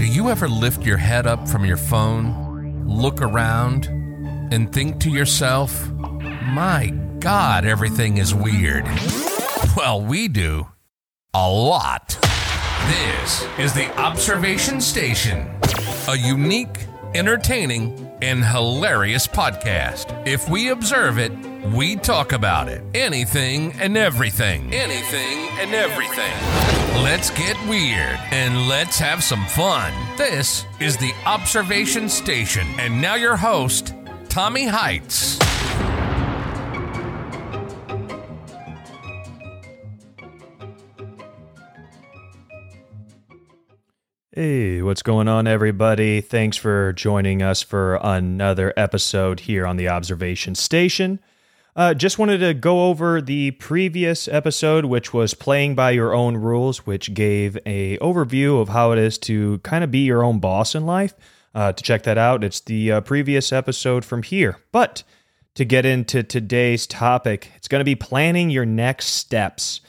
Do you ever lift your head up from your phone, look around, and think to yourself, my God, everything is weird? Well, we do. A lot. This is the Observation Station, a unique, entertaining, and hilarious podcast. If we observe it, we talk about it. Anything and everything. Anything and everything. Let's get weird and let's have some fun. This is the Observation Station. And now your host, Tommy Heights. Hey, what's going on, everybody? Thanks for joining us for another episode here on the Observation Station. Uh, just wanted to go over the previous episode, which was playing by your own rules, which gave a overview of how it is to kind of be your own boss in life. Uh, to check that out, it's the uh, previous episode from here. But to get into today's topic, it's going to be planning your next steps.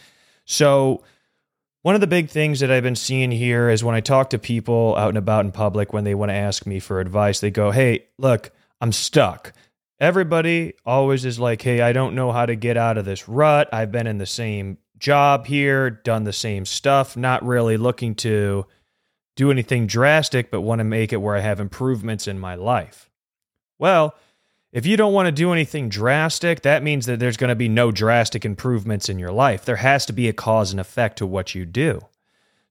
So, one of the big things that I've been seeing here is when I talk to people out and about in public, when they want to ask me for advice, they go, Hey, look, I'm stuck. Everybody always is like, Hey, I don't know how to get out of this rut. I've been in the same job here, done the same stuff, not really looking to do anything drastic, but want to make it where I have improvements in my life. Well, if you don't want to do anything drastic, that means that there's going to be no drastic improvements in your life. There has to be a cause and effect to what you do.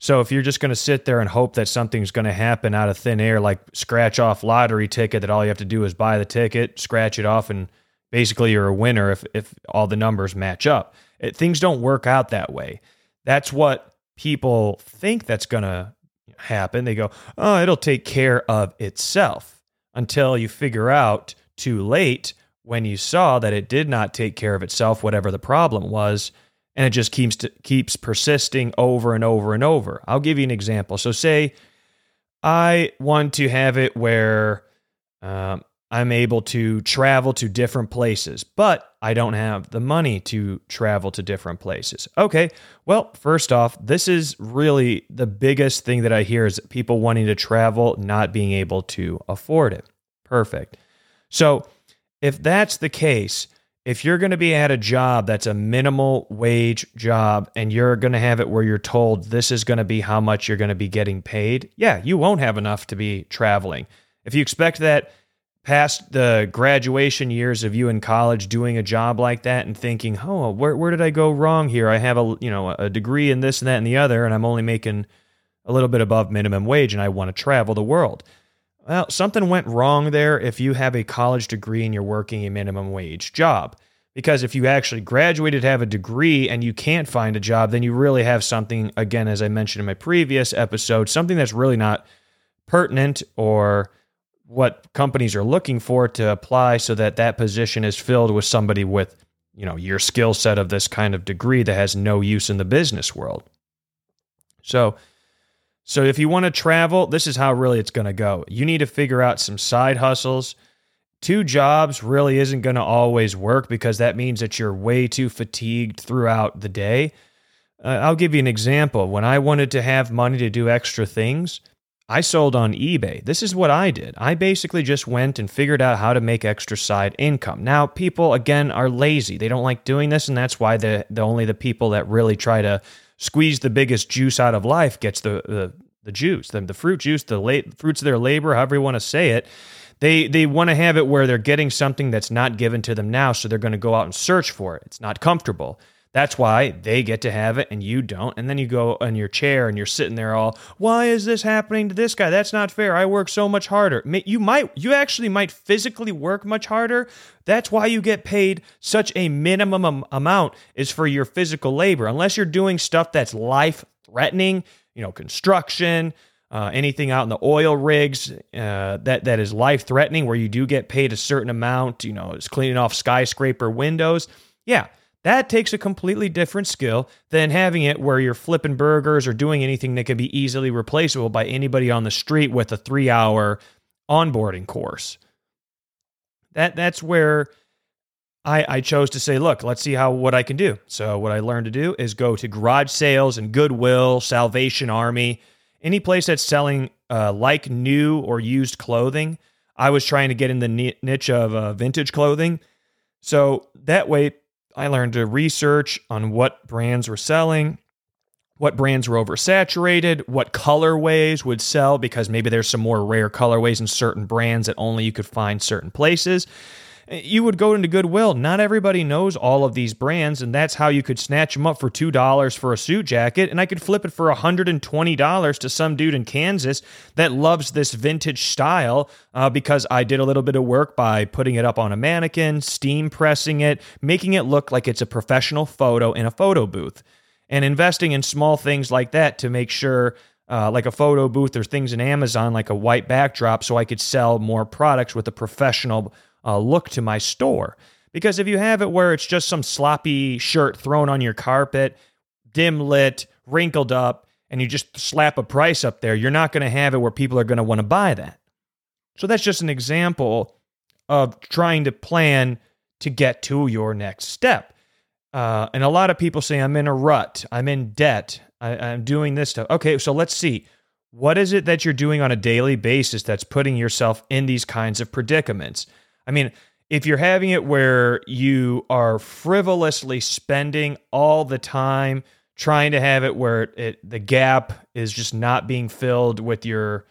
So if you're just going to sit there and hope that something's going to happen out of thin air, like scratch off lottery ticket, that all you have to do is buy the ticket, scratch it off, and basically you're a winner if, if all the numbers match up. It, things don't work out that way. That's what people think that's going to happen. They go, oh, it'll take care of itself until you figure out too late when you saw that it did not take care of itself, whatever the problem was, and it just keeps keeps persisting over and over and over. I'll give you an example. So, say I want to have it where um, I'm able to travel to different places, but I don't have the money to travel to different places. Okay, well, first off, this is really the biggest thing that I hear is people wanting to travel, not being able to afford it. Perfect. So, if that's the case, if you're going to be at a job that's a minimal wage job and you're going to have it where you're told this is going to be how much you're going to be getting paid, yeah, you won't have enough to be traveling. If you expect that past the graduation years of you in college doing a job like that and thinking, "Oh, where where did I go wrong here? I have a, you know, a degree in this and that and the other and I'm only making a little bit above minimum wage and I want to travel the world." Well, something went wrong there if you have a college degree and you're working a minimum wage job. Because if you actually graduated, have a degree, and you can't find a job, then you really have something, again, as I mentioned in my previous episode, something that's really not pertinent or what companies are looking for to apply so that that position is filled with somebody with, you know, your skill set of this kind of degree that has no use in the business world. So, so if you want to travel, this is how really it's going to go. You need to figure out some side hustles. Two jobs really isn't going to always work because that means that you're way too fatigued throughout the day. Uh, I'll give you an example. When I wanted to have money to do extra things, I sold on eBay. This is what I did. I basically just went and figured out how to make extra side income. Now, people again are lazy. They don't like doing this, and that's why the, the only the people that really try to squeeze the biggest juice out of life gets the the, the juice, the, the fruit juice, the late fruits of their labor, however you want to say it. They they want to have it where they're getting something that's not given to them now, so they're going to go out and search for it. It's not comfortable. That's why they get to have it and you don't. And then you go on your chair and you're sitting there all, why is this happening to this guy? That's not fair. I work so much harder. You might, you actually might physically work much harder. That's why you get paid such a minimum amount is for your physical labor. Unless you're doing stuff that's life threatening, you know, construction, uh, anything out in the oil rigs uh, that that is life threatening, where you do get paid a certain amount. You know, it's cleaning off skyscraper windows. Yeah, that takes a completely different skill than having it where you're flipping burgers or doing anything that can be easily replaceable by anybody on the street with a three hour onboarding course. That that's where I, I chose to say, look, let's see how what I can do. So what I learned to do is go to garage sales and Goodwill, Salvation Army, any place that's selling uh, like new or used clothing. I was trying to get in the niche of uh, vintage clothing. So that way, I learned to research on what brands were selling, what brands were oversaturated, what colorways would sell because maybe there's some more rare colorways in certain brands that only you could find certain places you would go into Goodwill. Not everybody knows all of these brands, and that's how you could snatch them up for $2 for a suit jacket, and I could flip it for $120 to some dude in Kansas that loves this vintage style uh, because I did a little bit of work by putting it up on a mannequin, steam pressing it, making it look like it's a professional photo in a photo booth, and investing in small things like that to make sure. Uh, like a photo booth or things in Amazon, like a white backdrop, so I could sell more products with a professional uh, look to my store. Because if you have it where it's just some sloppy shirt thrown on your carpet, dim lit, wrinkled up, and you just slap a price up there, you're not going to have it where people are going to want to buy that. So that's just an example of trying to plan to get to your next step. Uh, and a lot of people say, I'm in a rut, I'm in debt, I, I'm doing this stuff. Okay, so let's see. What is it that you're doing on a daily basis that's putting yourself in these kinds of predicaments? I mean, if you're having it where you are frivolously spending all the time trying to have it where it, the gap is just not being filled with your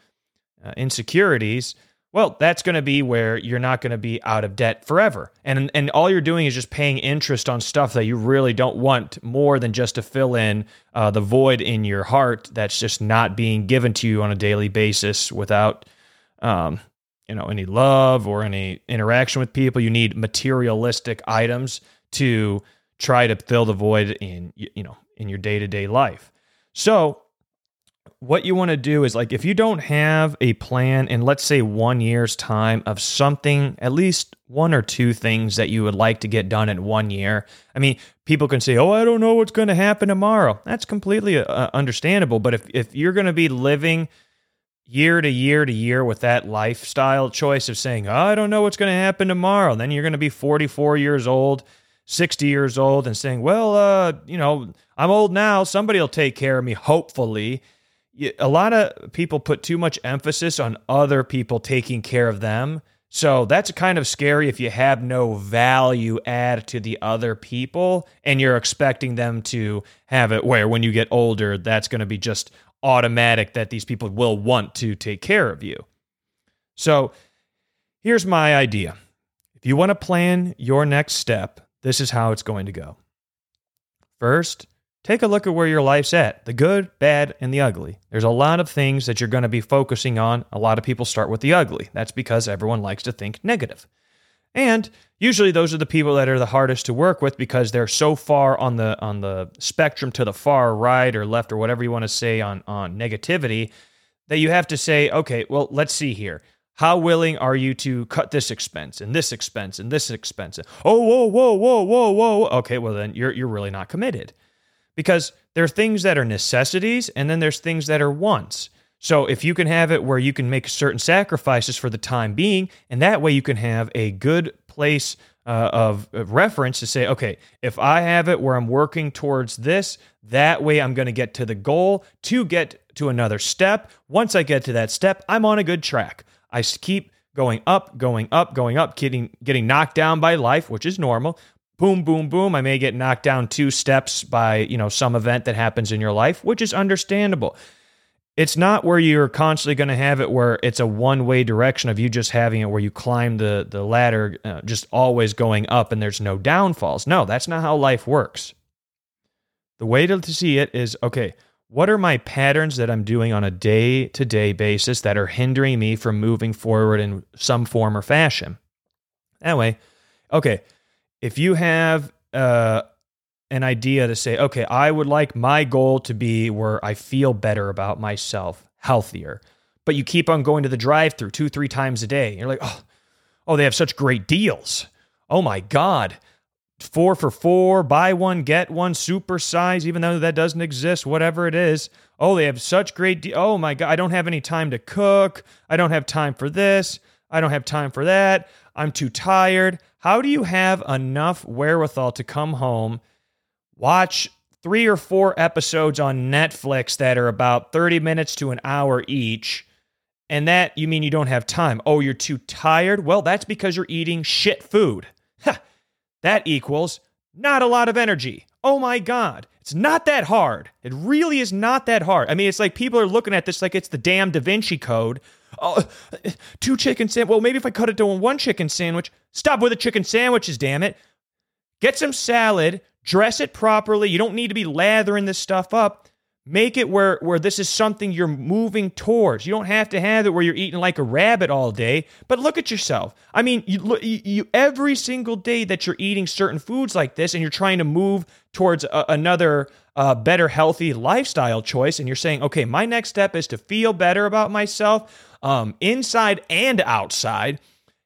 uh, insecurities, well, that's going to be where you're not going to be out of debt forever. And and all you're doing is just paying interest on stuff that you really don't want more than just to fill in uh, the void in your heart that's just not being given to you on a daily basis without um, you know any love or any interaction with people. You need materialistic items to try to fill the void in you know in your day-to-day life. So what you want to do is like if you don't have a plan in let's say 1 year's time of something at least one or two things that you would like to get done in 1 year i mean people can say oh i don't know what's going to happen tomorrow. That's completely uh, understandable but if if you're going to be living year to year to year with that lifestyle choice of saying, oh, I don't know what's going to happen tomorrow. Then you're going to be 44 years old, 60 years old, and saying, well, uh, you know, I'm old now. Somebody will take care of me, hopefully. A lot of people put too much emphasis on other people taking care of them. So that's kind of scary if you have no value add to the other people and you're expecting them to have it where when you get older, that's going to be just automatic that these people will want to take care of you. So here's my idea. If you want to plan your next step, this is how it's going to go. First, take a look at where your life's at the good, bad, and the ugly. There's a lot of things that you're going to be focusing on. A lot of people start with the ugly. That's because everyone likes to think negative. And usually those are the people that are the hardest to work with because they're so far on the on the spectrum to the far right or left or whatever you want to say on on negativity that you have to say, okay, well, let's see here. How willing are you to cut this expense and this expense and this expense? Oh, whoa, whoa, whoa, whoa, whoa. Okay, well then you're you're really not committed. Because there are things that are necessities and then there's things that are wants. So if you can have it where you can make certain sacrifices for the time being, and that way you can have a good place uh, of, of reference to say, okay, if I have it where I'm working towards this, that way I'm going to get to the goal to get to another step. Once I get to that step, I'm on a good track. I keep going up, going up, going up, getting getting knocked down by life, which is normal. Boom, boom, boom. I may get knocked down two steps by, you know, some event that happens in your life, which is understandable it's not where you're constantly going to have it where it's a one way direction of you just having it where you climb the the ladder uh, just always going up and there's no downfalls. No, that's not how life works. The way to, to see it is okay, what are my patterns that I'm doing on a day to day basis that are hindering me from moving forward in some form or fashion? That way, okay, if you have uh, an idea to say, okay, I would like my goal to be where I feel better about myself, healthier. But you keep on going to the drive through two, three times a day. You're like, oh, oh, they have such great deals. Oh my God. Four for four, buy one, get one, super size, even though that doesn't exist, whatever it is. Oh, they have such great de- Oh my God, I don't have any time to cook. I don't have time for this. I don't have time for that. I'm too tired. How do you have enough wherewithal to come home watch three or four episodes on Netflix that are about 30 minutes to an hour each, And that you mean you don't have time. Oh, you're too tired? Well, that's because you're eating shit food. Ha, that equals not a lot of energy. Oh my God. It's not that hard. It really is not that hard. I mean, it's like people are looking at this like it's the damn Da Vinci Code. Oh, two chicken sandwich. Well, maybe if I cut it to one chicken sandwich. Stop with the chicken sandwiches, damn it. Get some salad, dress it properly. You don't need to be lathering this stuff up. Make it where, where this is something you're moving towards. You don't have to have it where you're eating like a rabbit all day, but look at yourself. I mean, you, you, every single day that you're eating certain foods like this and you're trying to move towards a, another uh, better, healthy lifestyle choice, and you're saying, okay, my next step is to feel better about myself um, inside and outside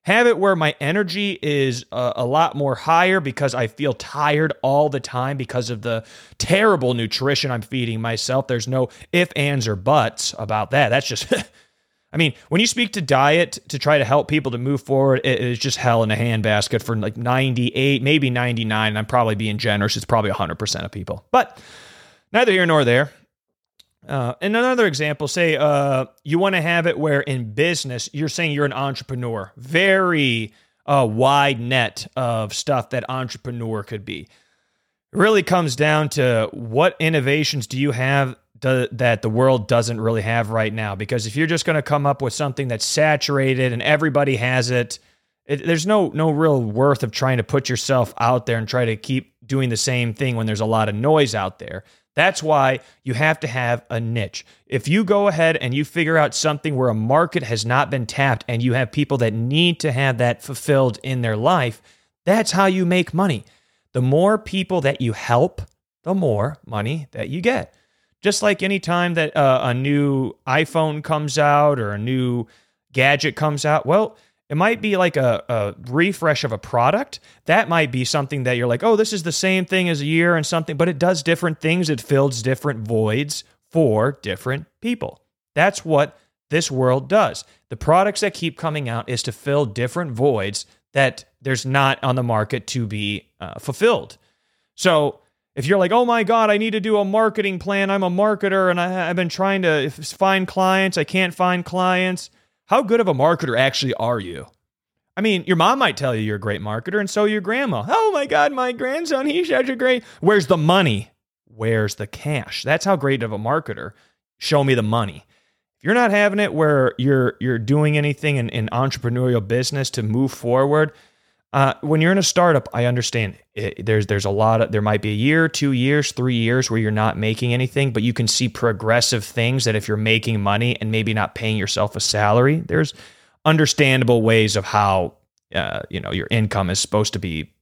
have it where my energy is a, a, lot more higher because I feel tired all the time because of the terrible nutrition I'm feeding myself. There's no if, ands, or buts about that. That's just, I mean, when you speak to diet to try to help people to move forward, it is just hell in a handbasket for like 98, maybe 99. And I'm probably being generous. It's probably 100% of people. But neither here nor there. Uh, and another example, say uh, you want to have it where in business you're saying you're an entrepreneur, very uh, wide net of stuff that entrepreneur could be. It really comes down to what innovations do you have do, that the world doesn't really have right now? Because if you're just going to come up with something that's saturated and everybody has it, it, there's no no real worth of trying to put yourself out there and try to keep doing the same thing when there's a lot of noise out there. That's why you have to have a niche. If you go ahead and you figure out something where a market has not been tapped and you have people that need to have that fulfilled in their life, that's how you make money. The more people that you help, the more money that you get. Just like any time that uh, a new iPhone comes out or a new gadget comes out, well, it might be like a, a, refresh of a product. That might be something that you're like, oh, this is the same thing as a year and something, but it does different things. It fills different voids for different people. That's what this world does. The products that keep coming out is to fill different voids that there's not on the market to be uh, fulfilled. So if you're like, oh my God, I need to do a marketing plan, I'm a marketer and I, I've been trying to find clients, I can't find clients how good of a marketer actually are you? I mean, your mom might tell you you're a great marketer, and so your grandma. Oh my God, my grandson, he's such a great. Where's the money? Where's the cash? That's how great of a marketer. Show me the money. If you're not having it where you're you're doing anything in, in entrepreneurial business to move forward, uh, when you're in a startup, I understand it, there's there's a lot of there might be a year, two years, three years where you're not making anything, but you can see progressive things that if you're making money and maybe not paying yourself a salary, there's understandable ways of how uh, you know your income is supposed to be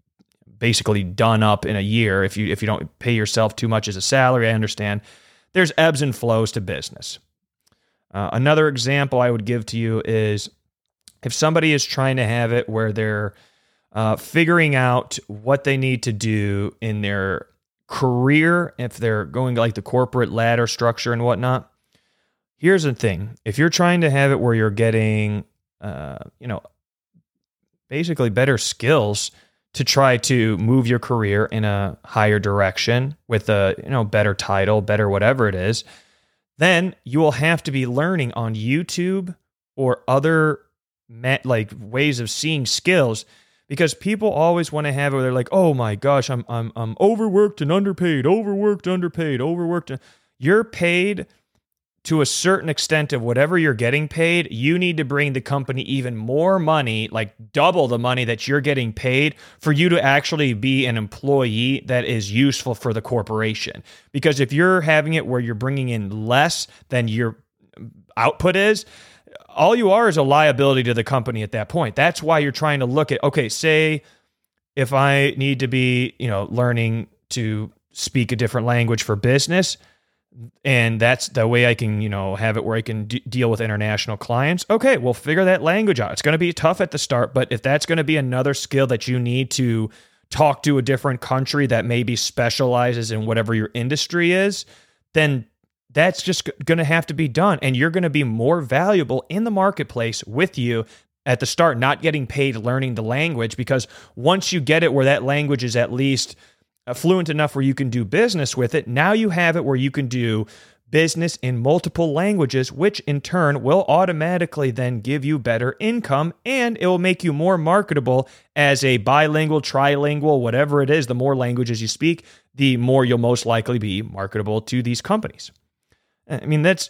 basically done up in a year if you if you don't pay yourself too much as a salary. I understand there's ebbs and flows to business. Uh, another example I would give to you is if somebody is trying to have it where they're uh, figuring out what they need to do in their career, if they're going like the corporate ladder structure and whatnot. Here's the thing if you're trying to have it where you're getting, uh, you know, basically better skills to try to move your career in a higher direction with a you know better title better whatever it is then you will have to be learning on youtube or other like ways of seeing skills because people always want to have it. They're like, "Oh my gosh, I'm I'm I'm overworked and underpaid, overworked, underpaid, overworked." You're paid to a certain extent of whatever you're getting paid. You need to bring the company even more money, like double the money that you're getting paid, for you to actually be an employee that is useful for the corporation. Because if you're having it where you're bringing in less than your output is, all you are is a liability to the company at that point. That's why you're trying to look at okay, say if I need to be, you know, learning to speak a different language for business and that's the way I can, you know, have it where I can d- deal with international clients. Okay, we'll figure that language out. It's going to be tough at the start, but if that's going to be another skill that you need to talk to a different country that maybe specializes in whatever your industry is, then that's just going to have to be done. And you're going to be more valuable in the marketplace with you at the start, not getting paid learning the language. Because once you get it where that language is at least fluent enough where you can do business with it, now you have it where you can do business in multiple languages, which in turn will automatically then give you better income and it will make you more marketable as a bilingual, trilingual, whatever it is. The more languages you speak, the more you'll most likely be marketable to these companies. I mean, that's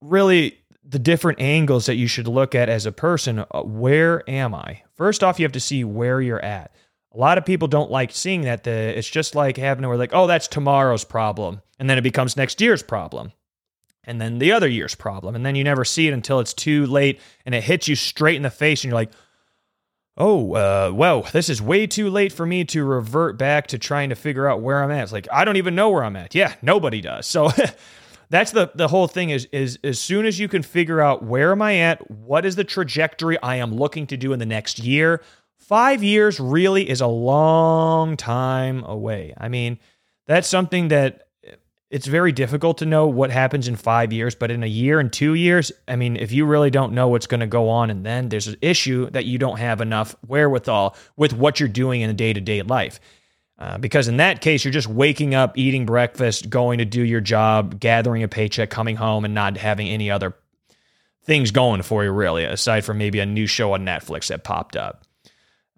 really the different angles that you should look at as a person. Uh, where am I? First off, you have to see where you're at. A lot of people don't like seeing that. The, it's just like having where like, oh, that's tomorrow's problem. And then it becomes next year's problem. And then the other year's problem. And then you never see it until it's too late and it hits you straight in the face and you're like, oh, uh, well, this is way too late for me to revert back to trying to figure out where I'm at. It's like, I don't even know where I'm at. Yeah, nobody does. So that's the the whole thing is is as soon as you can figure out where am I at, what is the trajectory I am looking to do in the next year. Five years really is a long time away. I mean, that's something that eh, it's very difficult to know what happens in five years, but in a year and two years, I mean, if you really don't know what's going to go on, and then there's an issue that you don't have enough wherewithal with what you're doing in a day to day life. Uh, because in that case, you're just waking up, eating breakfast, going to do your job, gathering a paycheck, coming home, and not having any other things going for you, really, aside from maybe a new show on Netflix that popped up.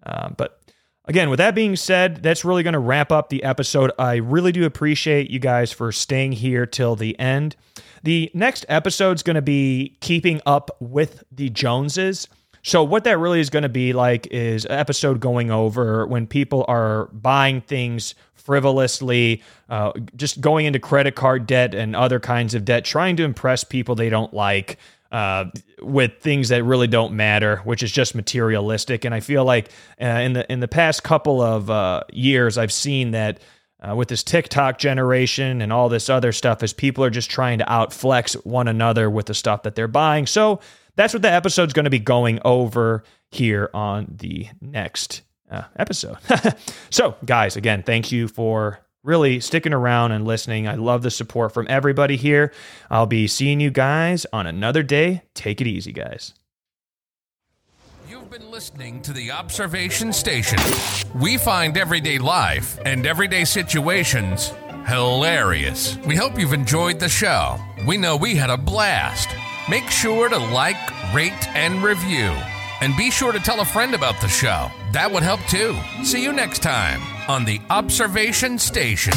Uh, but again, with that being said, that's really going to wrap up the episode. I really do appreciate you guys for staying here till the end. The next episode is going to be keeping up with the Joneses. So what that really is going to be like is an episode going over when people are buying things frivolously, uh, just going into credit card debt and other kinds of debt, trying to impress people they don't like. Uh, with things that really don't matter, which is just materialistic, and I feel like uh, in the in the past couple of uh, years, I've seen that uh, with this TikTok generation and all this other stuff, as people are just trying to outflex one another with the stuff that they're buying. So that's what the episode's going to be going over here on the next uh, episode. so, guys, again, thank you for really sticking around and listening. I love the support from everybody here. I'll be seeing you guys on another day. Take it easy, guys. You've been listening to the Observation Station. We find everyday life and everyday situations hilarious. We hope you've enjoyed the show. We know we had a blast. Make sure to like, rate, and review. And be sure to tell a friend about the show. That would help too. See you next time on the Observation Station.